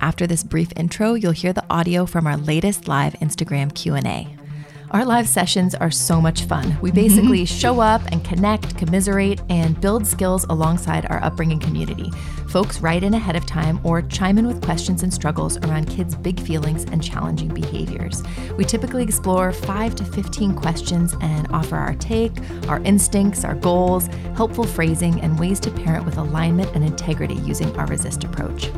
After this brief intro, you'll hear the audio from our latest live Instagram Q&A. Our live sessions are so much fun. We basically mm-hmm. show up and connect, commiserate, and build skills alongside our upbringing community. Folks write in ahead of time or chime in with questions and struggles around kids' big feelings and challenging behaviors. We typically explore 5 to 15 questions and offer our take, our instincts, our goals, helpful phrasing, and ways to parent with alignment and integrity using our resist approach.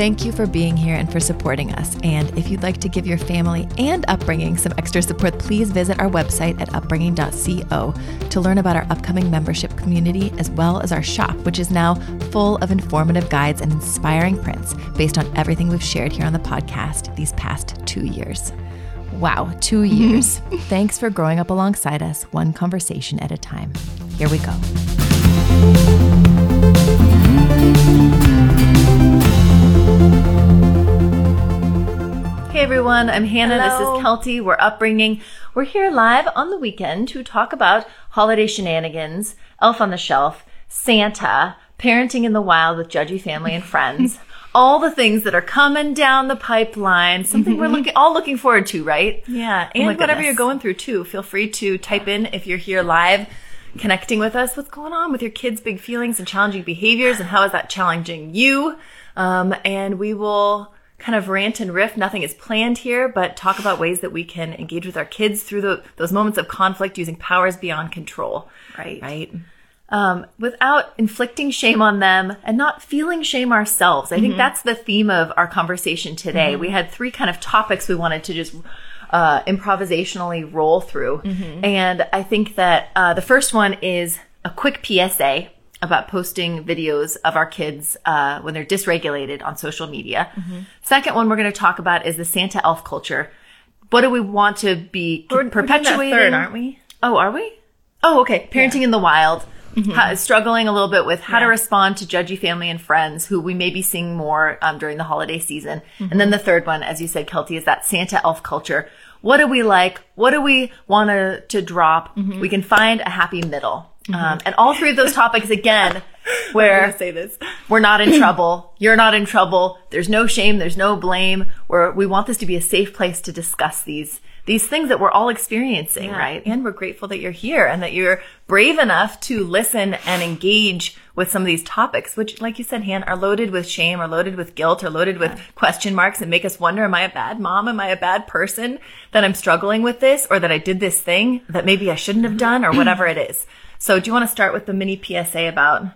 Thank you for being here and for supporting us. And if you'd like to give your family and upbringing some extra support, please visit our website at upbringing.co to learn about our upcoming membership community as well as our shop, which is now full of informative guides and inspiring prints based on everything we've shared here on the podcast these past two years. Wow, two years. Thanks for growing up alongside us, one conversation at a time. Here we go. Hey everyone, I'm Hannah. Hello. This is Kelty. We're upbringing. We're here live on the weekend to talk about holiday shenanigans, Elf on the Shelf, Santa, parenting in the wild with judgy family and friends. all the things that are coming down the pipeline. Something we're looking all looking forward to, right? Yeah, Oh and my whatever goodness. you're going through too, feel free to type in if you're here live, connecting with us. What's going on with your kids' big feelings and challenging behaviors, and how is that challenging you? Um, and we will kind of rant and riff. Nothing is planned here, but talk about ways that we can engage with our kids through the, those moments of conflict using powers beyond control. Right. Right. um, without inflicting shame on them and not feeling shame ourselves. I think that's the theme of our conversation today. We had three kind of topics we wanted to just uh, improvisationally roll through. And I think that uh, the first one is a quick PSA about posting videos of our kids uh, when they're dysregulated on social media. Second one we're going to talk about is the Santa elf culture. What do we want to be We're- we're perpetuating? third, aren't we? Oh, are we? Oh, okay. Parenting in the wild. How- struggling a little bit with how to respond to judgy family and friends who we may be seeing more um, during the holiday season. And then the third one, as you said, Kelty, is that Santa elf culture. What do we like? What do we want to, to drop? We can find a happy middle. Um, and all three of those topics, again, where say this. we're not in trouble. You're not in trouble. There's no shame. There's no blame. Where we want this to be a safe place to discuss these these things that we're all experiencing, right? And we're grateful that you're here and that you're brave enough to listen and engage with some of these topics, which, like you said, Han, are loaded with shame, are loaded with guilt, are loaded with question marks and make us wonder, am I a bad mom? Am I a bad person that I'm struggling with this or that I did this thing that maybe I shouldn't have done or whatever it is? So do you want to start with the mini PSA about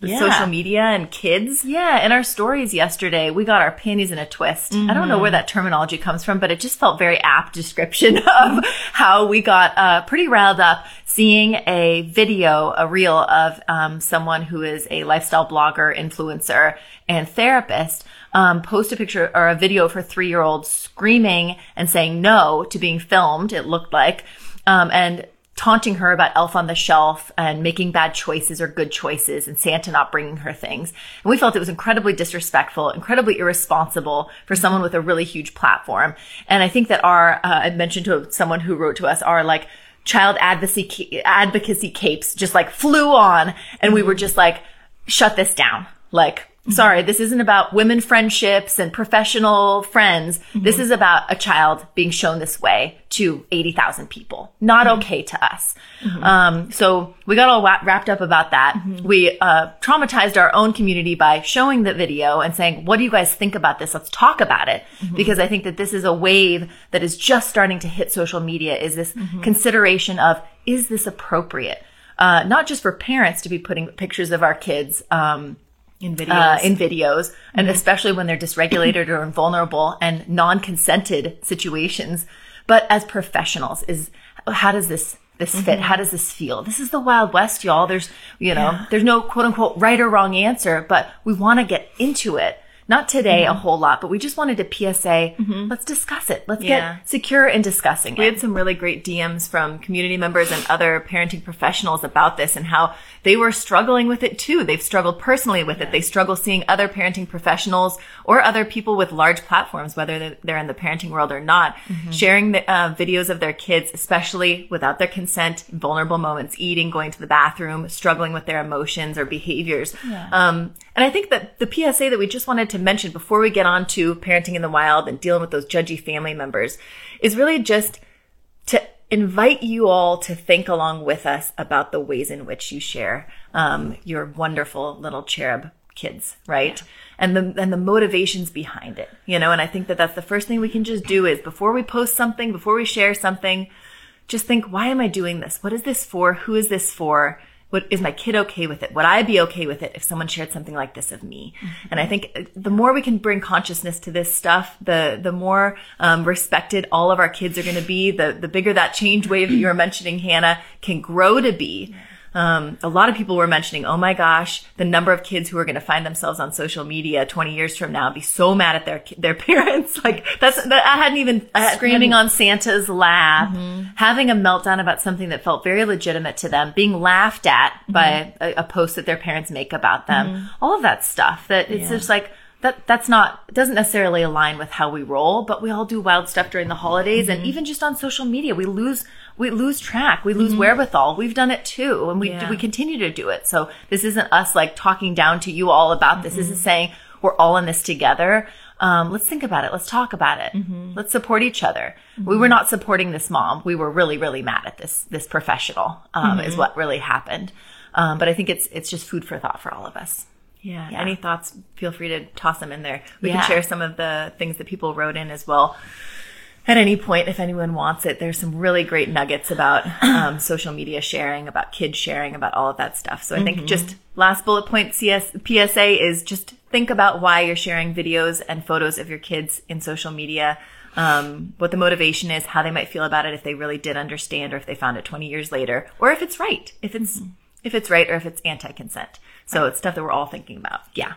the Yeah. social media and kids? Yeah, in our stories yesterday, we got our panties in a twist. I don't know where that terminology comes from, but it just felt very apt description of how we got uh, pretty riled up seeing a video, a reel of um, someone who is a lifestyle blogger, influencer, and therapist um, post a picture or a video of her three year old screaming and saying no to being filmed, it looked like, um, and taunting her about Elf on the Shelf and making bad choices or good choices and Santa not bringing her things. And we felt it was incredibly disrespectful, incredibly irresponsible for someone with a really huge platform. And I think that our, uh, I mentioned to someone who wrote to us, our like child advocacy, advocacy capes just like flew on and we were just like, shut this down. Like, Sorry, this isn't about women friendships and professional friends. This is about a child being shown this way to 80,000 people. Not okay to us. Um, so we got all wrapped up about that. We uh, traumatized our own community by showing the video and saying, what do you guys think about this? Let's talk about it. Because I think that this is a wave that is just starting to hit social media is this consideration of, is this appropriate? Uh, not just for parents to be putting pictures of our kids, um, In videos. uh, in videos, and especially when they're dysregulated or vulnerable and non-consented situations. But as professionals, is how does this this fit? How does this feel? This is the Wild West, y'all. There's you know, there's no quote unquote right or wrong answer, but we want to get into it. Not today a whole lot, but we just wanted to PSA. Let's discuss it. Let's Yeah. get secure in discussing We it. We had some really great DMs from community members and other parenting professionals about this and how they were struggling with it too. They've struggled personally with it. They struggle seeing other parenting professionals or other people with large platforms, whether they're- in the parenting world or not, sharing the, uh, videos of their kids, especially without their consent, vulnerable moments, eating, going to the bathroom, struggling with their emotions or behaviors. Um, and I think that the PSA that we just wanted to mention before we get on to parenting in the wild and dealing with those judgy family members is really just to invite you all to think along with us about the ways in which you share um, your wonderful little cherub kids, right? And the and the motivations behind it, you know. And I think that that's the first thing we can just do is before we post something, before we share something, just think, why am I doing this? What is this for? Who is this for? What is my kid okay with it? Would I be okay with it if someone shared something like this of me? And I think uh, the more we can bring consciousness to this stuff, the the more um, respected all of our kids are going to be. The the bigger that change wave that you were mentioning, Hannah, can grow to be. Um, a lot of people were mentioning, oh my gosh, the number of kids who are going to find themselves on social media 20 years from now and be so mad at their their parents. Like that's that I hadn't even I had- screaming on Santa's lap, mm-hmm. having a meltdown about something that felt very legitimate to them, being laughed at mm-hmm. by a, a post that their parents make about them. Mm-hmm. All of that stuff that it's just like that that's not doesn't necessarily align with how we roll, but we all do wild stuff during the holidays and even just on social media, we lose we lose track, we lose wherewithal. We've done it too, and we Yeah. we continue to do it. So this isn't us like talking down to you all about this. This is saying we're all in this together. Um, let's think about it. Let's talk about it. Let's support each other. We were not supporting this mom. We were really, really mad at this this professional. Um, Is what really happened. Um, but I think it's it's just food for thought for all of us. Yeah. Yeah. Any thoughts? Feel free to toss them in there. We Yeah. can share some of the things that people wrote in as well. At any point, if anyone wants it, there's some really great nuggets about um, social media sharing, about kids sharing, about all of that stuff. So I think just last bullet point CS, PSA is just think about why you're sharing videos and photos of your kids in social media. Um, what the motivation is, how they might feel about it, if they really did understand, or if they found it 20 years later, or if it's right, if it's if it's right, or if it's anti-consent. So it's stuff that we're all thinking about. Yeah.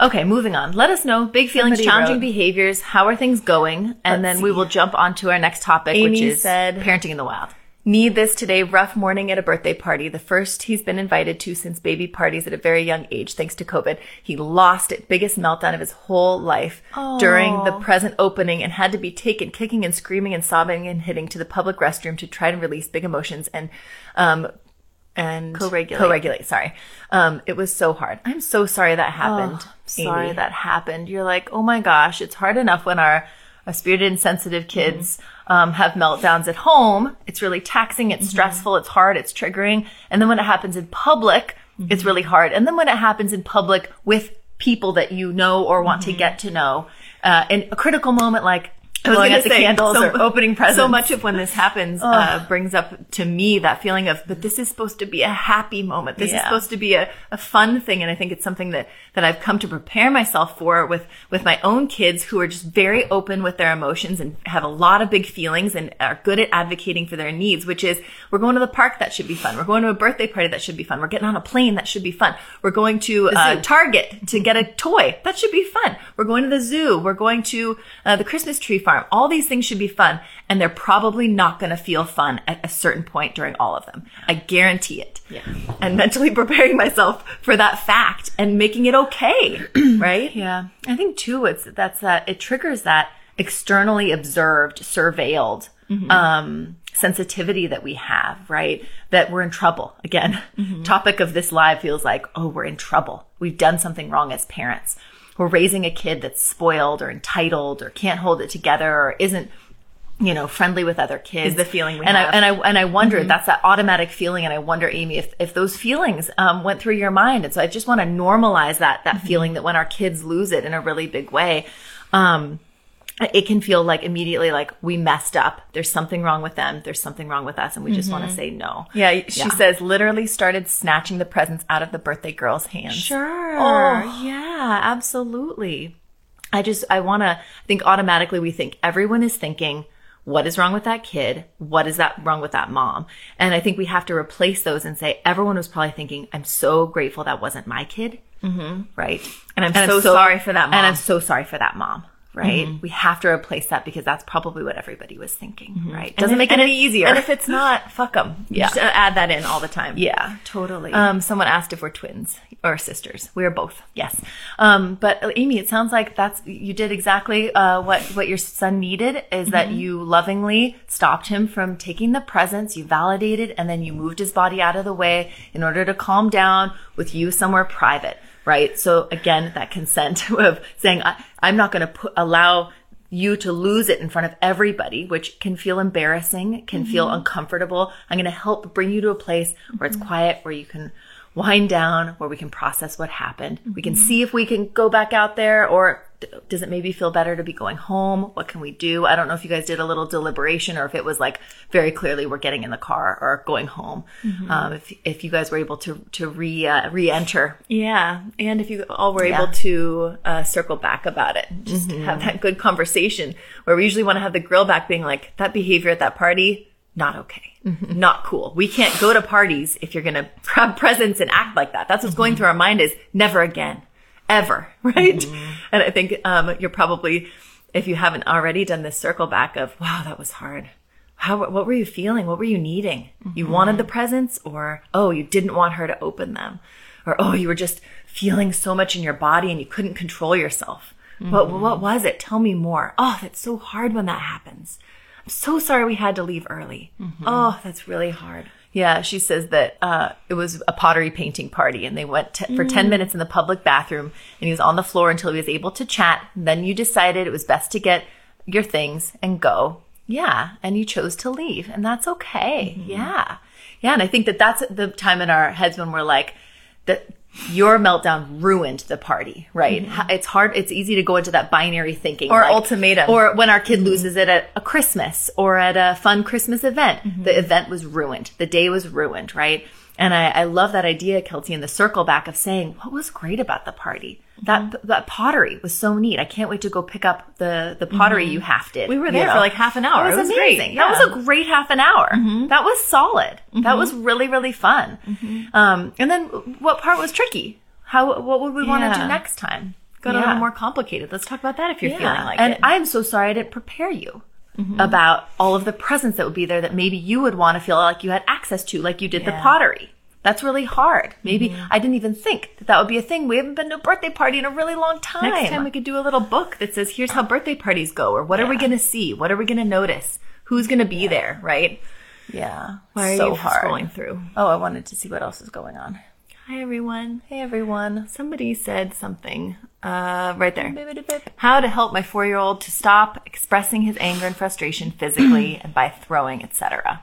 Okay, moving on. Let us know big feelings, Somebody challenging wrote- behaviors. How are things going? And then we see. will jump on to our next topic, which is said- parenting in the wild. Need this today. Rough morning at a birthday party. The first he's been invited to since baby parties at a very young age, thanks to COVID. He lost it. Biggest meltdown of his whole life during the present opening and had to be taken kicking and screaming and sobbing and hitting to the public restroom to try to release big emotions and, um, and Co-regulate. Co-regulate. Sorry. Um, it was so hard. I'm so sorry that happened. Oh, sorry that happened. You're like, oh my gosh, it's hard enough when our, our spirited and sensitive kids um, have meltdowns at home. It's really taxing. It's stressful. It's hard. It's triggering. And then when it happens in public, it's really hard. And then when it happens in public with people that you know or want to get to know, uh, in a critical moment like blowing out the say, candles so- or opening presents. so much of when this happens uh, brings up to me that feeling of, but this is supposed to be a happy moment. This is supposed to be a, a fun thing. And I think it's something that, that I've come to prepare myself for with, with my own kids who are just very open with their emotions and have a lot of big feelings and are good at advocating for their needs, which is we're going to the park. That should be fun. We're going to a birthday party. That should be fun. We're getting on a plane. That should be fun. We're going to uh. Target to get a toy. That should be fun. We're going to the zoo. We're going to uh, the Christmas tree farm. All these things should be fun. And they're probably not going to feel fun at a certain point during all of them. I guarantee it. Yeah. And mentally preparing myself for that fact and making it okay. right? Yeah. I think too, it's that's that it triggers that externally observed, surveilled um, sensitivity that we have, right? That we're in trouble. Again, topic of this live feels like, oh, we're in trouble. We've done something wrong as parents. We're raising a kid that's spoiled or entitled or can't hold it together or isn't you know, friendly with other kids. Is the feeling we and have. I and I and I wonder that's that automatic feeling, and I wonder, Amy, if if those feelings um, went through your mind, and so I just want to normalize that that feeling that when our kids lose it in a really big way, um, it can feel like immediately like we messed up. There's something wrong with them. There's something wrong with us, and we just want to say no. Yeah, she Yeah. says literally started snatching the presents out of the birthday girl's hands. Sure. Oh. Yeah, absolutely. I just, I want to think automatically we think everyone is thinking, what is wrong with that kid? What is that wrong with that mom? And I think we have to replace those and say, everyone was probably thinking, I'm so grateful that wasn't my kid. Mm-hmm. Right. And I'm so sorry for that mom. Mm-hmm. And I'm so sorry for that mom. Right. We have to replace that because that's probably what everybody was thinking. Right. Doesn't if- make it any easier. And if it's not, fuck them. Yeah. Just add that in all the time. yeah, totally. Um, someone asked if we're twins or sisters. We are both. Yes. Um, but uh, Amy, it sounds like that's, you did exactly, uh, what, what your son needed is that you lovingly stopped him from taking the presents, you validated, and then you moved his body out of the way in order to calm down with you somewhere private, right? So again, that consent of saying, I, I'm not going to put, allow you to lose it in front of everybody, which can feel embarrassing, can feel mm-hmm. uncomfortable. I'm going to help bring you to a place where it's mm-hmm. quiet, where you can wind down, where we can process what happened. We can see if we can go back out there or does it maybe feel better to be going home? What can we do? I don't know if you guys did a little deliberation or if it was like very clearly we're getting in the car or going home. Um, if, if you guys were able to, to re, uh, re-enter. Yeah. And if you all were Yeah. able to uh, circle back about it, just have that good conversation where we usually want to have the grill back being like, that behavior at that party, not okay. Not cool. We can't go to parties if you're going to grab presents and act like that. That's what's going through our mind is never again, ever. Right. And I think, um, you're probably, if you haven't already done this circle back of, wow, that was hard. How, what were you feeling? What were you needing? You wanted the presents or, oh, you didn't want her to open them or, oh, you were just feeling so much in your body and you couldn't control yourself. What, what was it? Tell me more. Oh, that's so hard when that happens. I'm so sorry we had to leave early. Mm-hmm. Oh, that's really hard. Yeah, she says that uh, it was a pottery painting party, and they went t- for 10 mm. minutes in the public bathroom, and he was on the floor until he was able to chat. then you decided it was best to get your things and go. Yeah, and you chose to leave, and that's okay. Mm-hmm. Yeah. Yeah, and I think that that's the time in our heads when we're like, that your meltdown ruined the party, right? Mm-hmm. Ha- It's hard, it's easy to go into that binary thinking. Or ultimatum. Or when our kid mm-hmm. loses it at a Christmas or at a fun Christmas event, mm-hmm. the event was ruined. The day was ruined, right? And I, I love that idea, Kelty, in the circle back of saying, what was great about the party? That, mm-hmm. that pottery was so neat. I can't wait to go pick up the, the pottery mm-hmm. you half did. We were you there know? for like half an hour. It was, It was amazing. Yeah. That was a great half an hour. That was mm-hmm. solid. That was really, really fun. Um, and then what part was tricky? How, what would we want to do next time? Got a little more complicated. Let's talk about that if you're feeling like and it. I'm so sorry I didn't prepare you about all of the presents that would be there that maybe you would want to feel like you had access to, like you did the pottery. That's really hard. Maybe I didn't even think that that would be a thing. We haven't been to a birthday party in a really long time. Next time we could do a little book that says, here's how birthday parties go, or what are we going to see? What are we going to notice? Who's going to be there, right? yeah, Why are so you hard. scrolling through? Oh, I wanted to see what else is going on. Hi, everyone. Hey, everyone. Somebody said something uh, right there. How to help my four-year-old to stop expressing his anger and frustration physically and by throwing, etc.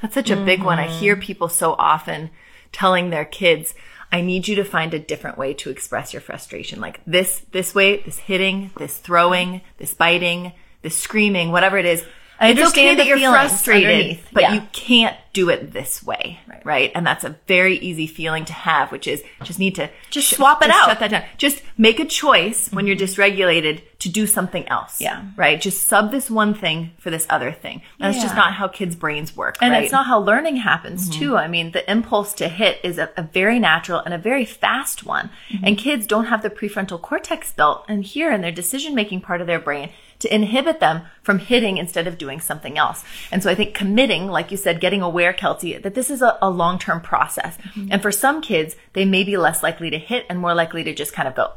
That's such a big one. I hear people so often telling their kids, "I need you to find a different way to express your frustration. Like this, this way, this hitting, this throwing, this biting, this screaming, whatever it is." I it's okay understand that you're frustrated, underneath. but Yeah. you can't do it this way, right. And that's a very easy feeling to have, which is just need to Just swap it just out. Shut that down. Just make a choice when you're mm-hmm. dysregulated to do something else. Yeah. Right. Just sub this one thing for this other thing. That's just not how kids' brains work. And right? it's not how learning happens mm-hmm. too. I mean, the impulse to hit is a, a very natural and a very fast one. Mm-hmm. And kids don't have the prefrontal cortex built and here in their decision making part of their brain to inhibit them from hitting instead of doing something else. And so I think committing, like you said, getting aware, Kelty, that this is a, a long-term process. Mm-hmm. And for some kids, they may be less likely to hit and more likely to just kind of go,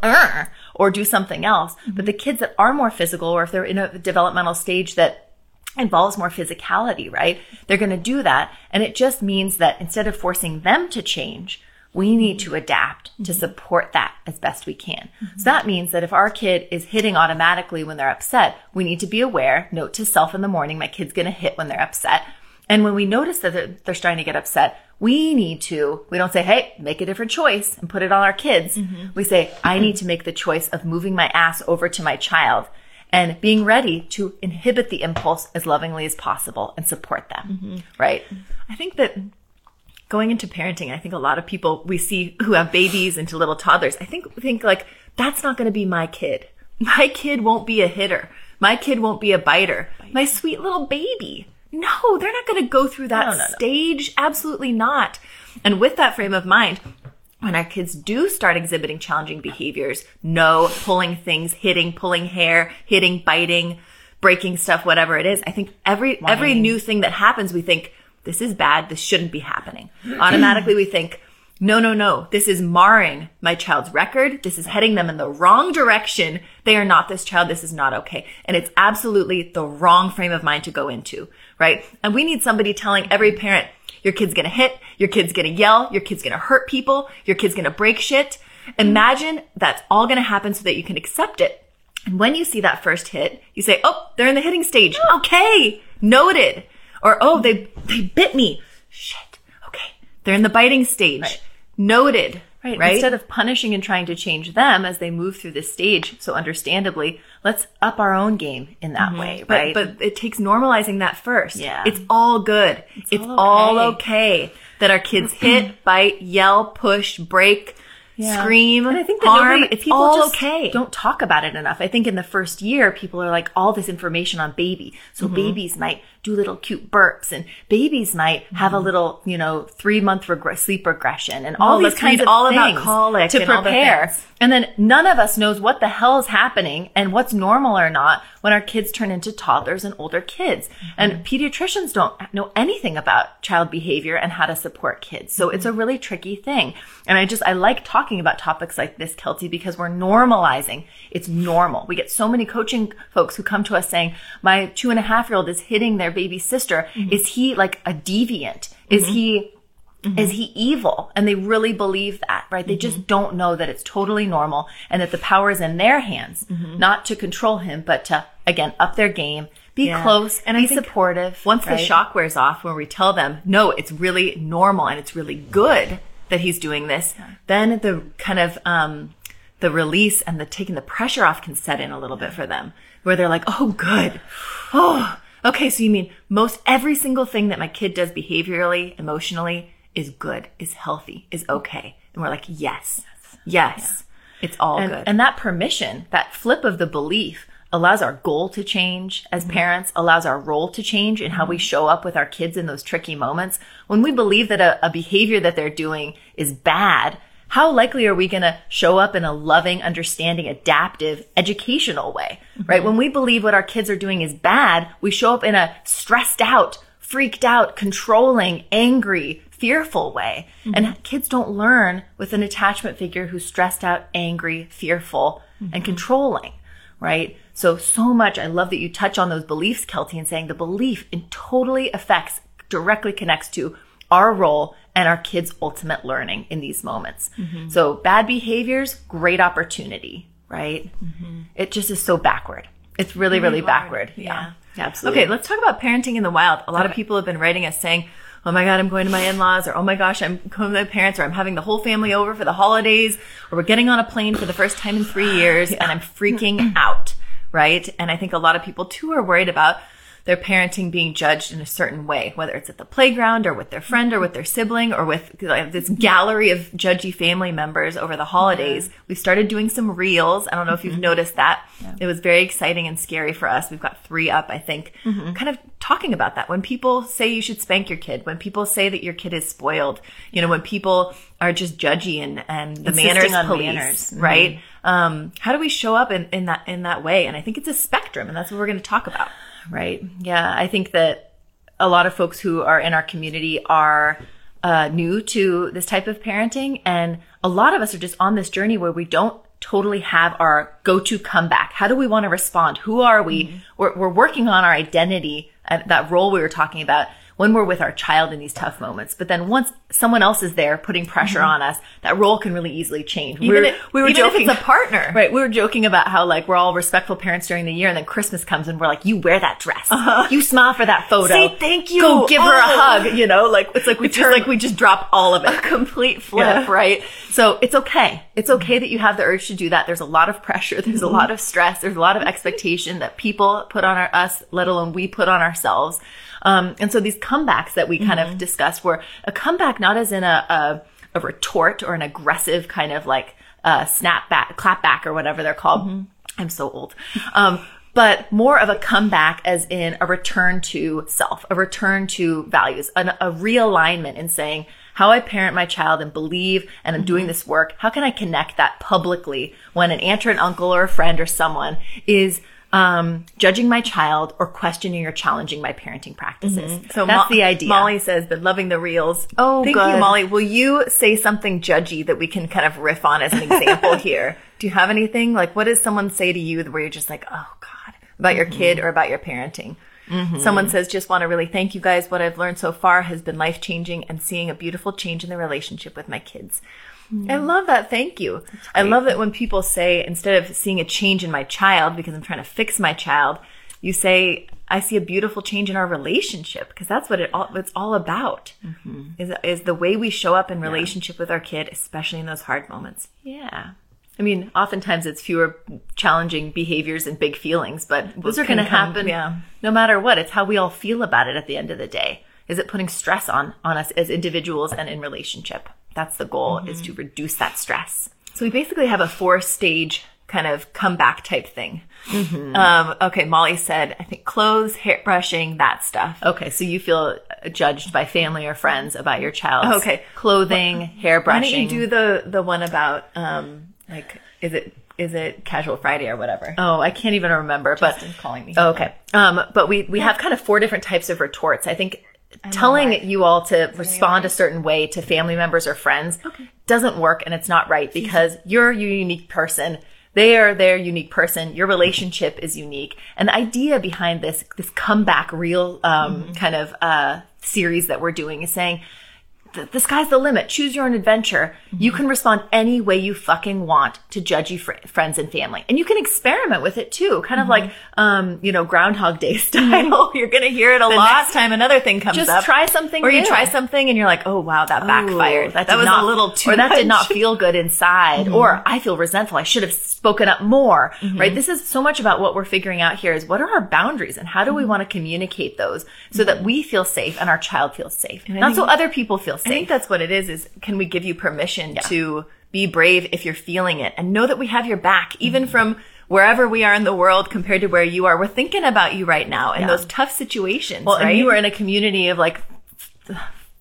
or do something else. Mm-hmm. But the kids that are more physical or if they're in a developmental stage that involves more physicality, right? They're going to do that. And it just means that instead of forcing them to change, we need to adapt to mm-hmm. support that as best we can. So mm-hmm. that means that if our kid is hitting automatically when they're upset, we need to be aware, note to self in the morning, my kid's going to hit when they're upset. And when we notice that they're, they're starting to get upset, we need to, we don't say, hey, make a different choice and put it on our kids. Mm-hmm. We say, I need to make the choice of moving my ass over to my child and being ready to inhibit the impulse as lovingly as possible and support them. Right. I think that going into parenting, I think a lot of people we see who have babies into little toddlers, I think think like that's not going to be my kid. My kid won't be a hitter. My kid won't be a biter. My sweet little baby. No, they're not going to go through that No, no, no. stage. Absolutely not. And with that frame of mind, when our kids do start exhibiting challenging behaviors, no pulling things, hitting, pulling hair, hitting, biting, breaking stuff, whatever it is, I think every every new thing that happens, we think this is bad. This shouldn't be happening. Automatically, we think. No, no, no. This is marring my child's record. This is heading them in the wrong direction. They are not this child. This is not okay. And it's absolutely the wrong frame of mind to go into, right? And we need somebody telling every parent, your kid's gonna hit, your kid's gonna yell, your kid's gonna hurt people, your kid's gonna break shit. Imagine that's all gonna happen so that you can accept it. And when you see that first hit, you say, oh, they're in the hitting stage. Oh. Okay. Noted. Or, oh, they, they bit me. Shit. Okay. They're in the biting stage. Right. Noted. Right. Right. Instead of punishing and trying to change them as they move through this stage, so understandably, let's up our own game in that way, But- right? But it takes normalizing that first. Yeah. It's all good. It's, all all, okay. okay. that our kids hit, bite, yell, push, break, Yeah. scream, And I think that harm. nobody- it's people all just okay. Don't talk about it enough. I think in the first year, people are like all this information on baby. So Mm-hmm. babies might do little cute burps, and babies might have a mm-hmm. little, you know, three month sleep regression, and all Oh, these kinds of all about colic to and all the prepare. And then none of us knows what the hell is happening and what's normal or not when our kids turn into toddlers and older kids. Mm-hmm. And pediatricians don't know anything about child behavior and how to support kids. So it's a mm-hmm. really tricky thing. And I just, I like talking about topics like this, Kelty, because we're normalizing. It's normal. We get so many coaching folks who come to us saying, my two and a half year old is hitting their baby sister. Mm-hmm. Is he like a deviant? Is mm-hmm. he mm-hmm. is he evil? And they really believe that, right? They just don't know that it's totally normal and that the power is in their hands, not to control him, but to, again, up their game, be Yeah. close, And be supportive. Once the shock wears off, when we tell them, no, it's really normal and it's really good that he's doing this, then the kind of, um, the release and the taking the pressure off can set in a little bit for them where they're like, oh, good. Oh, okay. So you mean most every single thing that my kid does behaviorally, emotionally is good, is healthy, is okay. And we're like, yes, yes, it's all and, good. and that permission, that flip of the belief allows our goal to change as mm-hmm. parents, allows our role to change in how we mm-hmm. show up with our kids in those tricky moments. When we believe that a, a behavior that they're doing is bad, how likely are we going to show up in a loving, understanding, adaptive, educational way, mm-hmm. right? When we believe what our kids are doing is bad, we show up in a stressed out, freaked out, controlling, angry, fearful way. Mm-hmm. And kids don't learn with an attachment figure who's stressed out, angry, fearful, and mm-hmm. controlling, right? So, so much. I love that you touch on those beliefs, Kelty, and saying the belief it totally affects, directly connects to our role and our kids' ultimate learning in these moments. Mm-hmm. So, bad behaviors, great opportunity, right? Mm-hmm. It just is so backward. It's really, really backward. Yeah. Yeah. Absolutely. Okay, let's talk about parenting in the wild. A lot of people have been writing us saying, "Oh my god, I'm going to my in-laws," or "Oh my gosh, I'm going to my parents," or "I'm having the whole family over for the holidays," or "We're getting on a plane for the first time in three years, and I'm freaking out." Right? And I think a lot of people too are worried about their parenting being judged in a certain way, whether it's at the playground or with their friend or with their sibling or with like, this gallery of judgy family members over the holidays. We started doing some reels. I don't know if you've noticed that. It was very exciting and scary for us. We've got three up, I think, kind of talking about that. When people say you should spank your kid, when people say that your kid is spoiled, you know, when people are just judgy and, and the Insisting manners police, manners. Mhm. right? Um, how do we show up in, in that, in that way? And I think it's a spectrum and that's what we're going to talk about. Right. Yeah. I think that a lot of folks who are in our community are uh, new to this type of parenting. And a lot of us are just on this journey where we don't totally have our go-to comeback. How do we want to respond? Who are we? Mm-hmm. We're, we're working on our identity, uh, that role we were talking about when we're with our child in these tough moments. But then once someone else is there putting pressure on us, that role can really easily change. Mm-hmm. Even We're- if- even if it's a partner. Right. We were joking about how like we're all respectful parents during the year and then Christmas comes and we're like, you wear that dress. You smile for that photo. Uh-huh. Say thank you. Go give her a Oh. hug. You know, like it's like we just like we just drop all of it. A complete flip, Yeah. right? So it's okay. It's okay that you have the urge to do that. There's a lot of pressure. There's a lot of stress. There's a lot of expectation that people put on our, us, let alone we put on ourselves. Um, and so these comebacks that we kind of discussed were a comeback, not as in a, a, a retort or an aggressive kind of like, uh, snap back, clap back or whatever they're called. I'm so old. Um, but more of a comeback as in a return to self, a return to values, an, a realignment in saying, how I parent my child and believe and I'm doing this work. How can I connect that publicly when an aunt or an uncle or a friend or someone is um, judging my child or questioning or challenging my parenting practices? Mm-hmm. So that's Mo- the idea. Molly says, been loving the reels. Oh, thank good. you, Molly. Will you say something judgy that we can kind of riff on as an example here? Do you have anything like what does someone say to you where you're just like, oh God, about your mm-hmm. kid or about your parenting? Mm-hmm. Someone says, just want to really thank you guys. What I've learned so far has been life changing and seeing a beautiful change in the relationship with my kids. I love that. Thank you. I love it when people say, instead of seeing a change in my child because I'm trying to fix my child, you say, I see a beautiful change in our relationship because that's what it all, it's all about mm-hmm. is, is the way we show up in relationship with our kid, especially in those hard moments. Yeah. I mean, oftentimes it's fewer challenging behaviors and big feelings, but those are going to happen yeah. no matter what. It's how we all feel about it at the end of the day. Is it putting stress on, on us as individuals and in relationship? That's the goal is to reduce that stress. So we basically have a four stage kind of comeback type thing. Um, okay. Molly said, I think clothes, hair brushing, that stuff. Okay. So you feel judged by family or friends about your child's Okay. clothing, hair brushing. Why don't you do the, the one about, um, like, is it, is it casual Friday or whatever? Oh, I can't even remember, but calling me. Okay. Um, but we, we have kind of four different types of retorts. I think telling you all to respond a certain way to family members or friends doesn't work and it's not right because you're a unique person. They are their unique person. Your relationship is unique. And the idea behind this, this comeback reel, um, kind of, uh, series that we're doing is saying, the, the sky's the limit. Choose your own adventure. You can respond any way you fucking want to judgy fr- friends and family. And you can experiment with it too. Kind of like, um, you know, Groundhog Day style. Mm-hmm. You're going to hear it a the lot. next time another thing comes Just up. try something or you new. try something and you're like, oh wow, that backfired. That, That, was not, a little too or that did not feel good inside, or mm-hmm. I feel resentful. I should have spoken up more, mm-hmm. right? This is so much about what we're figuring out here is what are our boundaries and how do we want to communicate those so that we feel safe and our child feels safe, not so other people feel I think that's what it is, is can we give you permission to be brave if you're feeling it and know that we have your back, even Mm-hmm. from wherever we are in the world compared to where you are. We're thinking about you right now in Yeah. those tough situations. Well, right? and you are in a community of like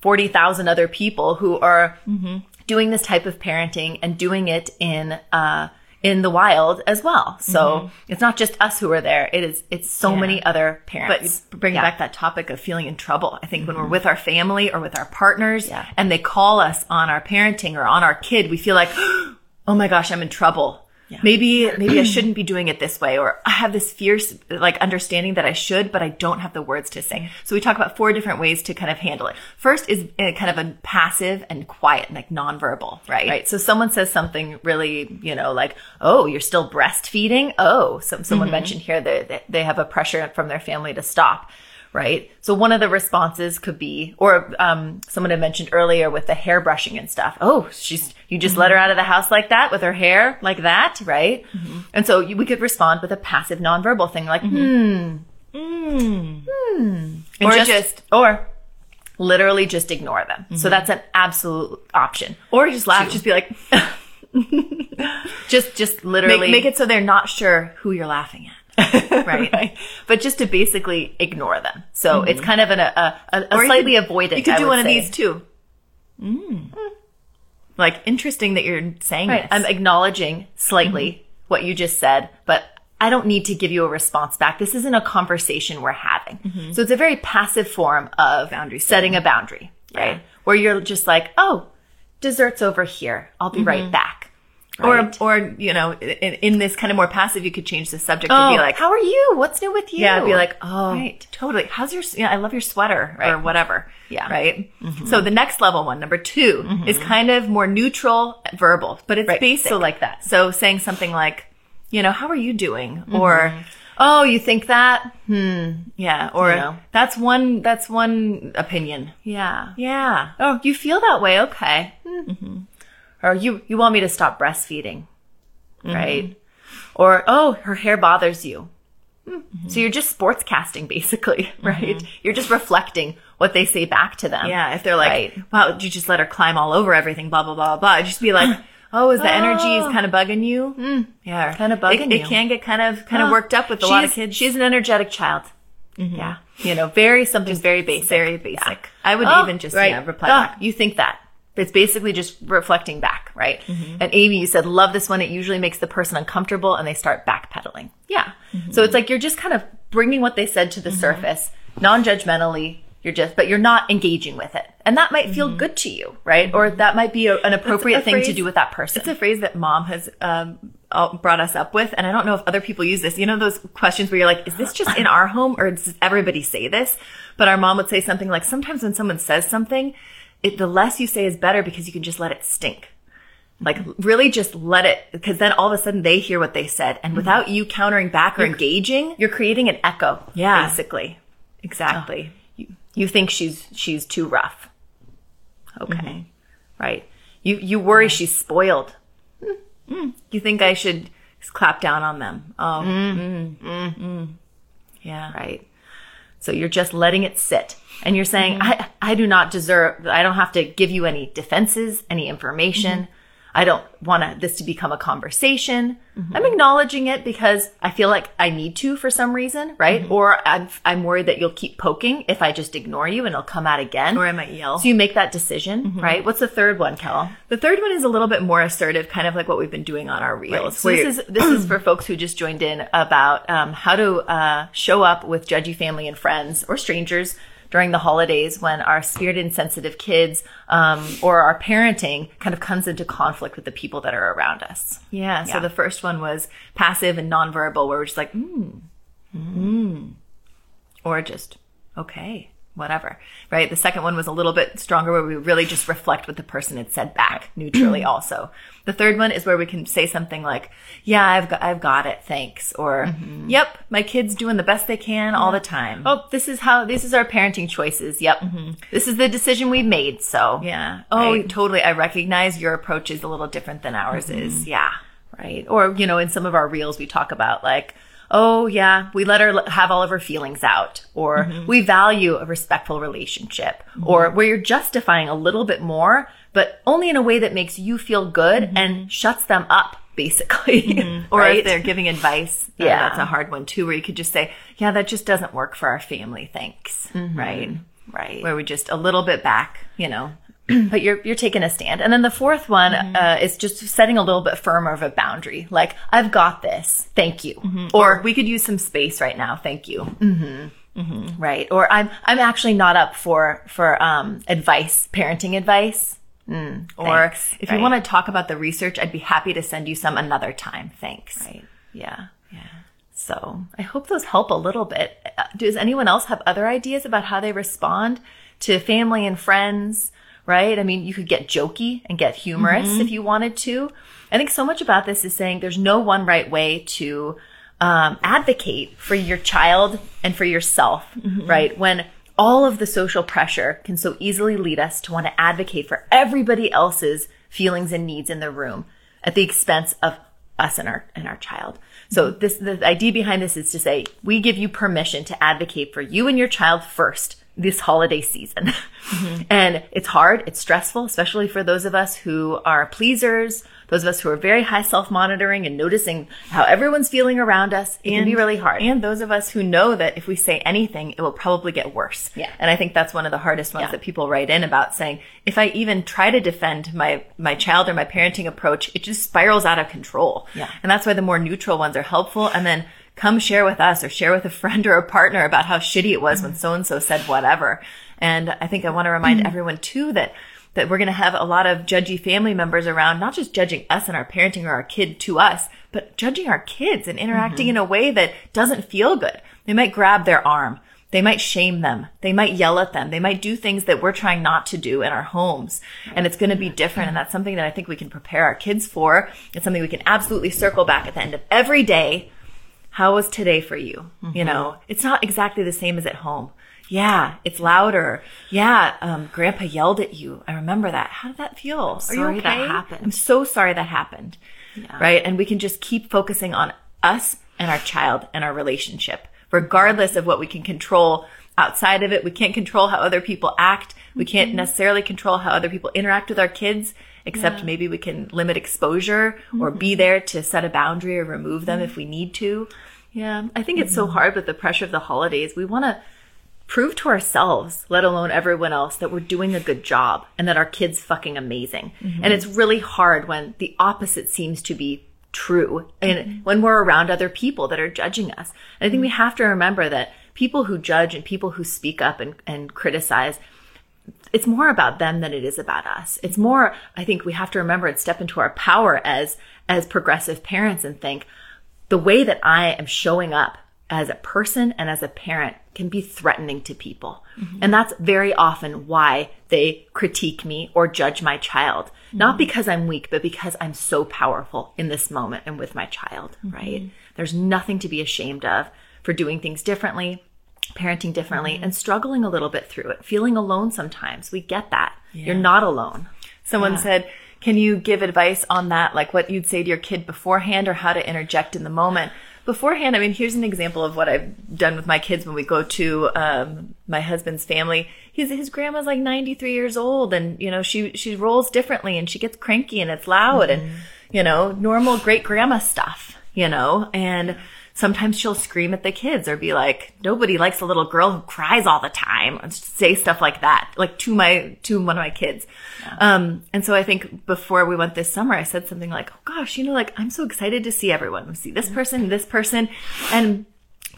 40,000 other people who are Mm-hmm. doing this type of parenting and doing it in, uh, in the wild as well. So it's not just us who are there. It is, it's so Mm-hmm. Yeah. many other parents. But bringing Yeah. back that topic of feeling in trouble, I think when we're with our family or with our partners Yeah. and they call us on our parenting or on our kid, we feel like, oh my gosh, I'm in trouble. Maybe, maybe I shouldn't be doing it this way, or I have this fierce, like, understanding that I should, but I don't have the words to say. So we talk about four different ways to kind of handle it. First is uh, kind of a passive and quiet, and like nonverbal, right? Right. So someone says something really, you know, like, "Oh, you're still breastfeeding." Oh, some someone mentioned here that that they have a pressure from their family to stop, right? So one of the responses could be, or um, someone had mentioned earlier with the hair brushing and stuff. Oh, she's you just let her out of the house like that with her hair like that, right? Mm-hmm. And so you, we could respond with a passive nonverbal thing like, mm-hmm. "Hmm, hmm. Mm. And or just, just, or literally just ignore them. So mm-hmm. that's an absolute option. or just laugh, just be like, Just, just literally make, make it so they're not sure who you're laughing at. Right. But just to basically ignore them. So mm-hmm. it's kind of an, a, a, a slightly could- avoidant. You could do one of these too. Mm. mm. Like interesting that you're saying Right. this. I'm acknowledging slightly mm-hmm. what you just said, but I don't need to give you a response back. This isn't a conversation we're having. Mm-hmm. So it's a very passive form of Boundary setting a boundary, right? Yeah. Where you're just like, oh, dessert's over here. I'll be right back. Right. Or, or, you know, in, in this kind of more passive, you could change the subject oh, to be like, how are you? What's new with you? Yeah, be like, oh, Right. totally. How's your? Yeah, I love your sweater or whatever. Yeah. right. So the next level one, number 2 is kind of more neutral, verbal, but it's Right. basic. So like that. So saying something like, you know, how are you doing? Or, oh, you think that? Hmm. Yeah. Or You know. that's one. That's one opinion. yeah. Yeah. Oh, you feel that way? Okay. Mm-hmm. Or you you want me to stop breastfeeding, right? Or oh, her hair bothers you. Mm-hmm. So you're just sportscasting, basically, right? You're just reflecting what they say back to them. Yeah, if they're like, Right. wow, you just let her climb all over everything, blah, blah, blah, blah. Just be like, Oh, is the energy is kind of bugging you? Mm. yeah. Kind of bugging it, you. It can get kind of, kind of Oh, worked up with a lot of she's- kids. She's an energetic child. Yeah. You know, very something very basic. very basic. Yeah. I would Oh, even just, right. yeah, reply Oh, back. You think that. It's basically just reflecting back, right? Mm-hmm. And Amy, you said, love this one. It usually makes the person uncomfortable and they start backpedaling. Yeah. Mm-hmm. So it's like you're just kind of bringing what they said to the surface, non judgmentally. You're just, but you're not engaging with it. And that might feel good to you, right? Or that might be a, an appropriate Mm-hmm. thing to do with that person. It's a phrase that mom has um, brought us up with, and I don't know if other people use this. You know those questions where you're like, "Is this just in our home, or does everybody say this?" But our mom would say something like, "Sometimes when someone says something, it, the less you say is better because you can just let it stink." Like really just let it, because then all of a sudden they hear what they said, and mm-hmm. without you countering back or engaging, you're creating an echo, Yeah. basically. exactly. Oh. You, you think she's she's too rough. Okay. Mm-hmm. Right. You you worry mm-hmm. she's spoiled. Hmm. You think I should clap down on them? Oh, mm-hmm. yeah. Right. So you're just letting it sit. And you're saying, mm-hmm. I, I do not deserve, I don't have to give you any defenses, any information. Mm-hmm. I don't want this to become a conversation. I'm acknowledging it because I feel like I need to for some reason, right? Or I'm, I'm worried that you'll keep poking if I just ignore you and it'll come out again. Or I might yell. So you make that decision, right? What's the third one, Kel? The third one is a little bit more assertive, kind of like what we've been doing on our reels. So this is this is for folks who just joined in about um, how to uh, show up with judgy family and friends or strangers during the holidays when our spirited and sensitive kids um, or our parenting kind of comes into conflict with the people that are around us. Yeah. So Yeah. the first one was passive and nonverbal, where we're just like, mm, mm, or just okay, whatever. Right. The second one was a little bit stronger, where we really just reflect what the person had said back neutrally. also, the third one is where we can say something like, "Yeah, I've got, I've got it, thanks," or mm-hmm. "Yep, my kid's doing the best they can all the time." Oh, this is how this is our parenting choices. Yep, mm-hmm. this is the decision we made. So yeah. Oh, Right. totally. I recognize your approach is a little different than ours is. Mm-hmm. Yeah. right? Or, you know, in some of our reels, we talk about like, oh, yeah, we let her have all of her feelings out, or mm-hmm. we value a respectful relationship, mm-hmm. or where you're justifying a little bit more, but only in a way that makes you feel good mm-hmm. and shuts them up, basically. Or right? if they're giving advice, uh, Yeah. that's a hard one too, where you could just say, yeah, that just doesn't work for our family. Thanks. Right. right. Where we just a little bit back, you know, but you're you're taking a stand. And then the fourth one uh, is just setting a little bit firmer of a boundary. Like I've got this. Thank you. or we could use some space right now. Thank you. right. Or I'm I'm actually not up for for um advice, parenting advice. Or Thanks. if Right. you want to talk about the research, I'd be happy to send you some another time. Thanks. Right. Yeah. Yeah. So I hope those help a little bit. Uh, Does anyone else have other ideas about how they respond to family and friends? Right. I mean, you could get jokey and get humorous mm-hmm. if you wanted to. I think so much about this is saying there's no one right way to um, advocate for your child and for yourself. Mm-hmm. Right. When all of the social pressure can so easily lead us to want to advocate for everybody else's feelings and needs in the room at the expense of us and our and our child. So mm-hmm. this the idea behind this is to say we give you permission to advocate for you and your child first this holiday season. Mm-hmm. and it's hard, it's stressful, especially for those of us who are pleasers, those of us who are very high self-monitoring and noticing how everyone's feeling around us. It can be really hard. And those of us who know that if we say anything, it will probably get worse. Yeah. And I think that's one of the hardest ones Yeah. that people write in about saying, if I even try to defend my, my child or my parenting approach, it just spirals out of control. Yeah. And that's why the more neutral ones are helpful. And then come share with us or share with a friend or a partner about how shitty it was when so and so said whatever. And I think I want to remind mm. everyone too that that we're going to have a lot of judgy family members around, not just judging us and our parenting or our kid to us, but judging our kids and interacting mm-hmm. in a way that doesn't feel good. They might grab their arm. They might shame them. They might yell at them. They might do things that we're trying not to do in our homes. And it's going to be different. And that's something that I think we can prepare our kids for. It's something we can absolutely circle back at the end of every day. How was today for you? You know, it's not exactly the same as at home. Yeah, it's louder. Yeah, um, grandpa yelled at you. I remember that. How did that feel? Are you sorry okay? that happened. I'm so sorry that happened. Yeah. Right. And we can just keep focusing on us and our child and our relationship, regardless of what we can control outside of it. We can't control how other people act. We can't necessarily control how other people interact with our kids, except maybe we can limit exposure or be mm-hmm. there to set a boundary or remove them if we mm-hmm. need to. Yeah. I think it's so mm-hmm. hard with the pressure of the holidays. We want to prove to ourselves, let alone everyone else, that we're doing a good job and that our kid's fucking amazing. And it's really hard when the opposite seems to be true and when we're around other people that are judging us. And I think we have to remember that people who judge and people who speak up and, and criticize, it's more about them than it is about us. It's more, I think we have to remember and step into our power as, as progressive parents and think the way that I am showing up as a person and as a parent can be threatening to people. Mm-hmm. And that's very often why they critique me or judge my child. Mm-hmm. Not because I'm weak, but because I'm so powerful in this moment and with my child, mm-hmm. right? There's nothing to be ashamed of for doing things differently, parenting differently, and struggling a little bit through it, feeling alone sometimes. We get that. You're not alone. Someone said, can you give advice on that? Like what you'd say to your kid beforehand or how to interject in the moment? Beforehand, I mean, here's an example of what I've done with my kids when we go to um, my husband's family. His his grandma's like 93 years old, and you know she she rolls differently, and she gets cranky, and it's loud, and you know normal great grandma stuff, you know, and sometimes she'll scream at the kids or be like, nobody likes a little girl who cries all the time. And say stuff like that, like to my, to one of my kids. Um, and so I think before we went this summer, I said something like, oh gosh, you know, like I'm so excited to see everyone. See this person, this person, and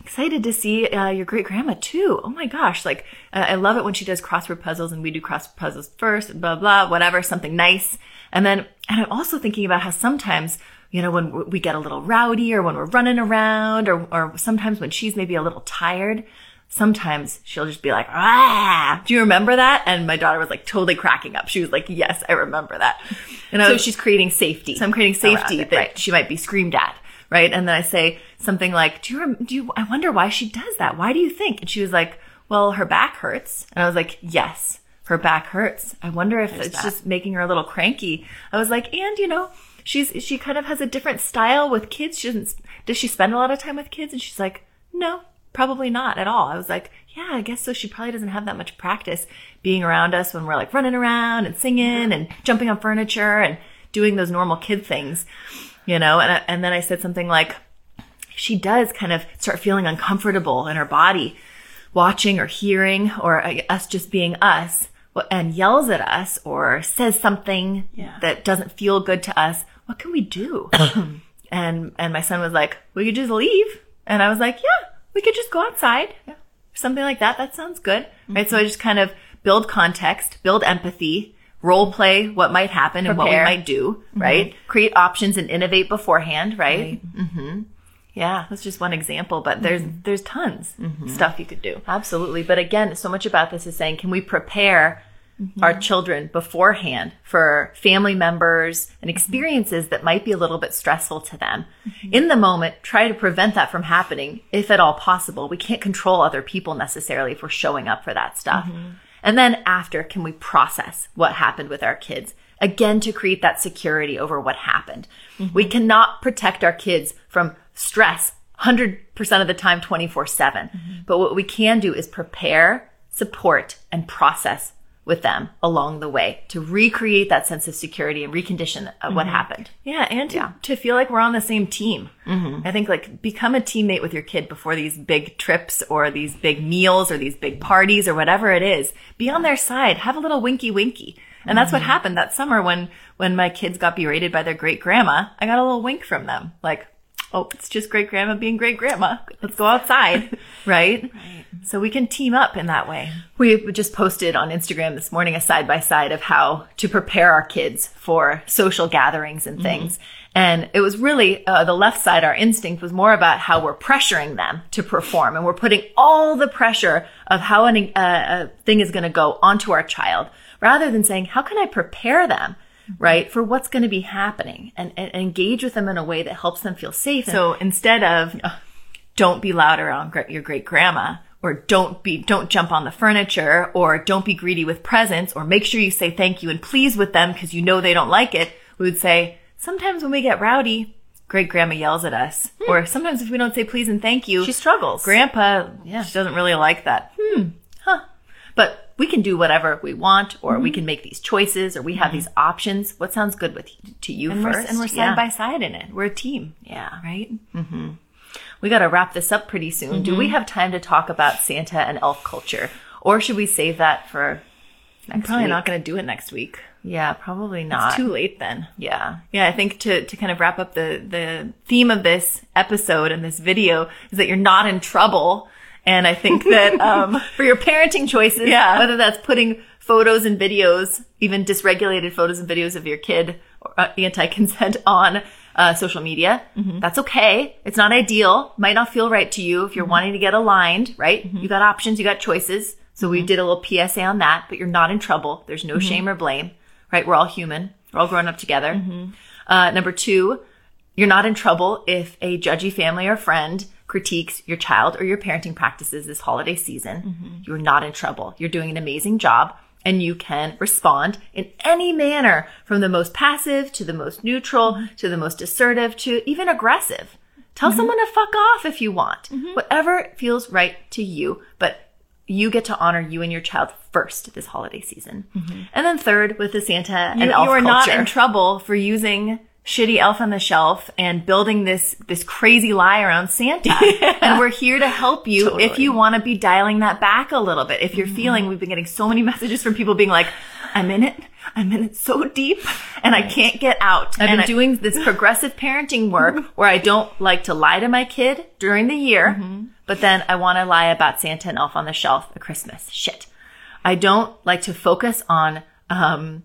excited to see uh, your great grandma too. Oh my gosh, like uh, I love it when she does crossword puzzles and we do crossword puzzles first, blah blah, whatever, something nice. And then, and I'm also thinking about how sometimes, you know, when we get a little rowdy or when we're running around or, or sometimes when she's maybe a little tired, sometimes she'll just be like, ah, do you remember that? And my daughter was like totally cracking up. She was like, yes, I remember that. And I So was, she's creating safety. so I'm creating safety it, that right. she might be screamed at, right? And then I say something like, "Do you rem- do you? I wonder why she does that. Why do you think?" And she was like, "Well, her back hurts." And I was like, "Yes, her back hurts. I wonder if it's that. just making her a little cranky." I was like, "And you know." She's she kind of has a different style with kids. She doesn't. Does she spend a lot of time with kids? And she's like, no, probably not at all. I was like, yeah, I guess so. She probably doesn't have that much practice being around us when we're like running around and singing and jumping on furniture and doing those normal kid things, you know? And, I, and then I said something like, she does kind of start feeling uncomfortable in her body watching or hearing or uh, us just being us and yells at us or says something Yeah. that doesn't feel good to us, what can we do? and and my son was like, "We could just leave." And I was like, "Yeah, we could just go outside." Something like that. That sounds good. Right? Mm-hmm. So I just kind of build context, build empathy, role play what might happen and what we might do, mm-hmm. right? Create options and innovate beforehand, right? Mm-hmm. Yeah, that's just one example, but there's mm-hmm. there's tons stuff you could do. Absolutely. But again, so much about this is saying, can we prepare Mm-hmm. our children beforehand for family members and mm-hmm. experiences that might be a little bit stressful to them? Mm-hmm. In the moment, try to prevent that from happening if at all possible. We can't control other people necessarily if we're showing up for that stuff. And then after, can we process what happened with our kids? Again, to create that security over what happened. We cannot protect our kids from stress 100% of the time, 24 7. But what we can do is prepare, support, and process with them along the way to recreate that sense of security and recondition of what mm-hmm. happened. Yeah, and to, to feel like we're on the same team. Mm-hmm. I think like become a teammate with your kid before these big trips or these big meals or these big parties or whatever it is. Be on their side. Have a little winky winky. And that's what mm-hmm. happened that summer when when my kids got berated by their great grandma. I got a little wink from them, like, oh, it's just great grandma being great grandma. Let's go outside. right? right. So we can team up in that way. We just posted on Instagram this morning a side by side of how to prepare our kids for social gatherings and things. Mm-hmm. And it was really uh, the left side, our instinct was more about how we're pressuring them to perform. And we're putting all the pressure of how an, uh, a thing is going to go onto our child rather than saying, how can I prepare them? Right? For what's going to be happening and, and, engage with them in a way that helps them feel safe. So instead of don't be loud around your great grandma or don't be, don't jump on the furniture or don't be greedy with presents or make sure you say thank you and please with them because you know they don't like it. We would say sometimes when we get rowdy, great grandma yells at us. Hmm. Or sometimes if we don't say please and thank you, she struggles. Grandpa, yeah, she doesn't really like that. Hmm. We can do whatever we want, or mm-hmm. we can make these choices, or we have mm-hmm. these options. What sounds good with to you and 1st We're, and we're side yeah. by side in it. We're a team. Yeah. Right. Mm-hmm. We got to wrap this up pretty soon. Do we mm-hmm. have time to talk about Santa and elf culture, or should we save that for? I'm probably week? not going to do it next week. Yeah, probably not. It's too late then. Yeah. Yeah, I think to, to kind of wrap up the, the theme of this episode and this video is that you're not in trouble and I think that um, for your parenting choices, yeah. whether that's putting photos and videos, even dysregulated photos and videos of your kid uh, anti-consent on uh, social media, mm-hmm. that's okay. It's not ideal. Might not feel right to you if you're mm-hmm. wanting to get aligned, right? Mm-hmm. You got options, you got choices. So we mm-hmm. did a little PSA on that, but you're not in trouble. There's no mm-hmm. shame or blame, right? We're all human. We're all growing up together. Mm-hmm. Uh, number two, you're not in trouble if a judgy family or friend critiques your child or your parenting practices this holiday season, mm-hmm. you're not in trouble. You're doing an amazing job and you can respond in any manner from the most passive to the most neutral mm-hmm. to the most assertive to even aggressive. Tell mm-hmm. someone to fuck off if you want. Mm-hmm. Whatever feels right to you, but you get to honor you and your child first this holiday season. Mm-hmm. And then third, with the Santa and you, elf you are culture. not in trouble for using shitty elf on the shelf and building this this crazy lie around Santa. yeah. And we're here to help you totally. if you want to be dialing that back a little bit. If you're mm-hmm. feeling we've been getting so many messages from people being like, I'm in it. I'm in it so deep and right. I can't get out. I've and been I- doing this progressive parenting work where I don't like to lie to my kid during the year, mm-hmm. but then I want to lie about Santa and elf on the shelf at Christmas. Shit. I don't like to focus on um,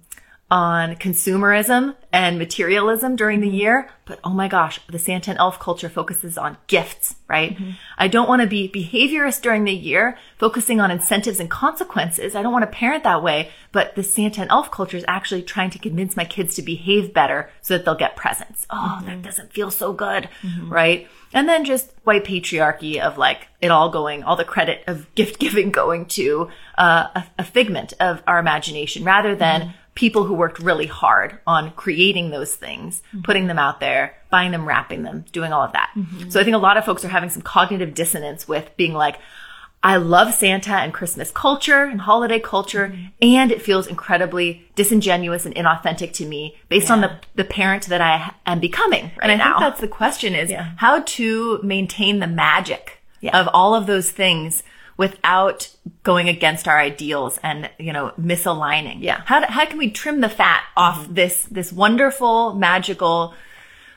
on consumerism and materialism during the year, but oh my gosh, the Santa and elf culture focuses on gifts, right? Mm-hmm. I don't want to be behaviorist during the year, focusing on incentives and consequences. I don't want to parent that way, but the Santa and elf culture is actually trying to convince my kids to behave better so that they'll get presents. Oh, mm-hmm. that doesn't feel so good, mm-hmm. right? And then just white patriarchy of like it all going, all the credit of gift giving going to uh, a, a, figment of our imagination rather than mm-hmm people who worked really hard on creating those things, mm-hmm. putting them out there, buying them, wrapping them, doing all of that. Mm-hmm. So I think a lot of folks are having some cognitive dissonance with being like, I love Santa and Christmas culture and holiday culture, mm-hmm. and it feels incredibly disingenuous and inauthentic to me based yeah. on the, the parent that I am becoming right And I now. think that's the question is yeah. how to maintain the magic yeah. of all of those things without going against our ideals and, you know, misaligning. Yeah. How, how can we trim the fat off mm-hmm. this, this wonderful, magical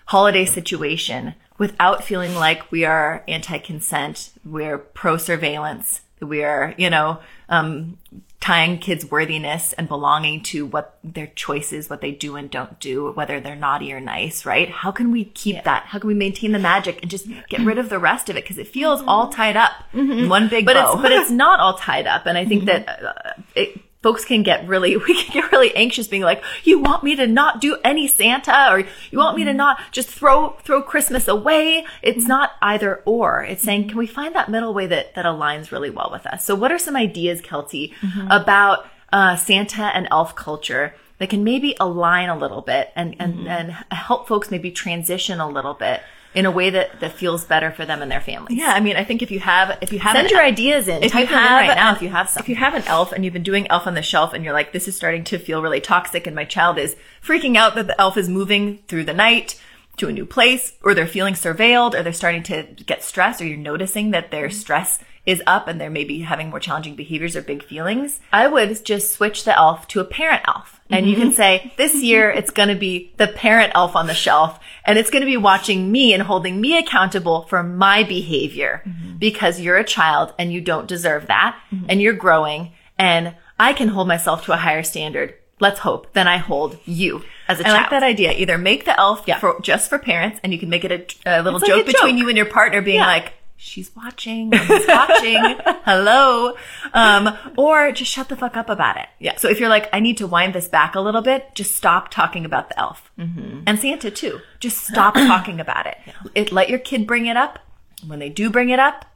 holiday situation without feeling like we are anti-consent, we're pro-surveillance, we are, you know, um, tying kids' worthiness and belonging to what their choices, what they do and don't do, whether they're naughty or nice, right? How can we keep yeah. that? How can we maintain the magic and just get rid of the rest of it? Because it feels mm-hmm. all tied up mm-hmm. in one big but bow. It's, but it's not all tied up. And I think mm-hmm. that uh, it, folks can get really, we can get really anxious being like, you want me to not do any Santa or you want me to mm-hmm. not just throw, throw Christmas away. It's mm-hmm. not either or. It's saying, can we find that middle way that, that aligns really well with us? So what are some ideas, Kelty, mm-hmm. about, uh, Santa and elf culture that can maybe align a little bit and, and, mm-hmm. and help folks maybe transition a little bit in a way that, that feels better for them and their families. Yeah, I mean, I think if you have if you have send your ideas in, if type you have, in right now if you have some. If you have an elf and you've been doing elf on the shelf and you're like, this is starting to feel really toxic, and my child is freaking out that the elf is moving through the night to a new place or they're feeling surveilled or they're starting to get stressed or you're noticing that their stress is up and they're maybe having more challenging behaviors or big feelings, I would just switch the elf to a parent elf. And you can mm-hmm. say, this year it's going to be the parent elf on the shelf and it's going to be watching me and holding me accountable for my behavior mm-hmm. because you're a child and you don't deserve that mm-hmm. and you're growing and I can hold myself to a higher standard. Let's hope than I hold you as a I child. I like that idea. Either make the elf Yeah. for, just for parents and you can make it a, a little It's like joke a between joke. you and your partner being Yeah. like, she's watching, he's watching, hello. Um, or just shut the fuck up about it. Yeah. So if you're like, I need to wind this back a little bit, just stop talking about the elf Mm-hmm. and Santa too. Just stop talking about it. It let your kid bring it up. When they do bring it up,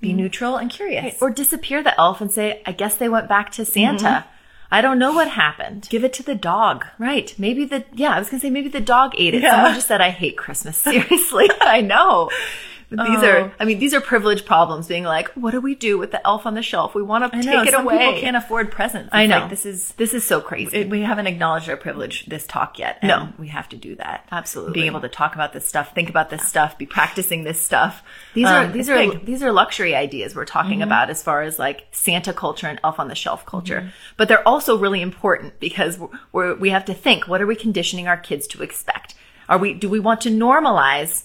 be neutral and curious. Or disappear the elf and say, I guess they went back to Santa. I don't know what happened. Give it to the dog. Right. Maybe the, yeah, I was going to say maybe the dog ate it. Yeah. Someone just said, I hate Christmas. Seriously. I know. But These Oh. are, I mean, these are privileged problems being like, what do we do with the elf on the shelf? We want to take it Some away. people can't afford presents. I know. like, this is, this is so crazy. it- we haven't acknowledged our privilege this talk yet. No. we have to do that. Absolutely. Being able to talk about this stuff, think about this stuff, be practicing this stuff. These are Um, these are big. these are luxury ideas we're talking about as far as like Santa culture and elf on the shelf culture. But they're also really important because we're, we have to think: what are we conditioning our kids to expect? Are we do we want to normalize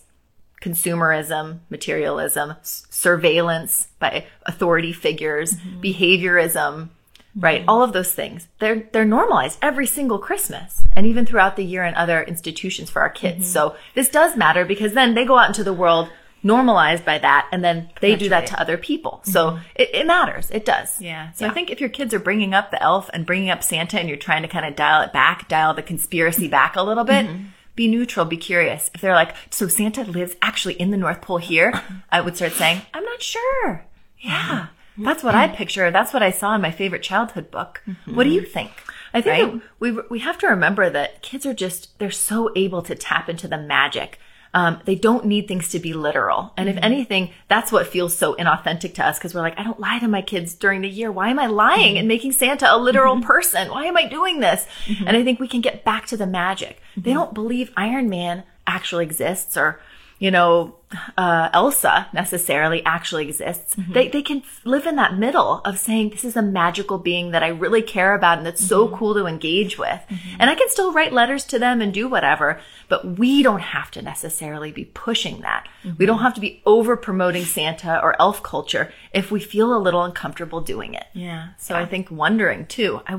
consumerism, materialism, s- surveillance by authority figures, mm-hmm. behaviorism, mm-hmm. right? All of those things. They're they're normalized every single Christmas and even throughout the year in other institutions for our kids. Mm-hmm. So this does matter because then they go out into the world normalized by that and then they do that to other people. So it, it matters. It does. Yeah. So I think if your kids are bringing up the elf and bringing up Santa and you're trying to kind of dial it back, dial the conspiracy back a little bit, be neutral, be curious. If they're like, so Santa lives actually in the North Pole here, I would start saying, I'm not sure. Yeah. Mm-hmm. That's what I mm-hmm. picture. That's what I saw in my favorite childhood book. What do you mm-hmm. think? I think Right? we we have to remember that kids are just they're so able to tap into the magic. Um, they don't need things to be literal, and if anything, that's what feels so inauthentic to us because we're like, I don't lie to my kids during the year. Why am I lying and making Santa a literal person? Why am I doing this? And I think we can get back to the magic. They don't believe Iron Man actually exists or you know, uh, Elsa necessarily actually exists. Mm-hmm. They, they can live in that middle of saying, this is a magical being that I really care about and that's so mm-hmm. cool to engage with. Mm-hmm. And I can still write letters to them and do whatever, but we don't have to necessarily be pushing that. We don't have to be over promoting Santa or elf culture if we feel a little uncomfortable doing it. Yeah. So I think wondering too. I,